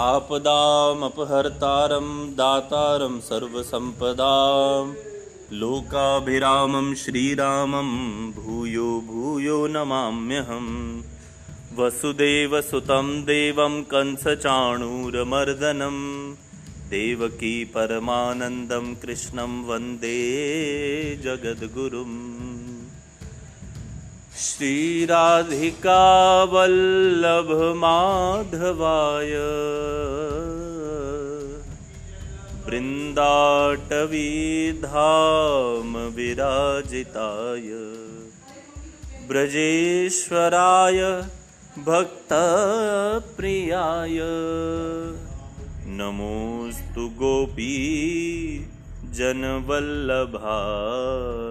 आपदामपहर्तारं दातारं सर्वसम्पदां लोकाभिरामं श्रीरामं भूयो भूयो नमाम्यहम् वसुदेवसुतं देवं कंसचाणूरमर्दनं देवकी परमानन्दं कृष्णं वन्दे जगद्गुरुम् श्रीराधिकावल्लभमाधवाय वृन्दाटवीधाम विराजिताय। ब्रजेश्वराय भक्तप्रियाय। नमोऽस्तु गोपी जनवल्लभाय।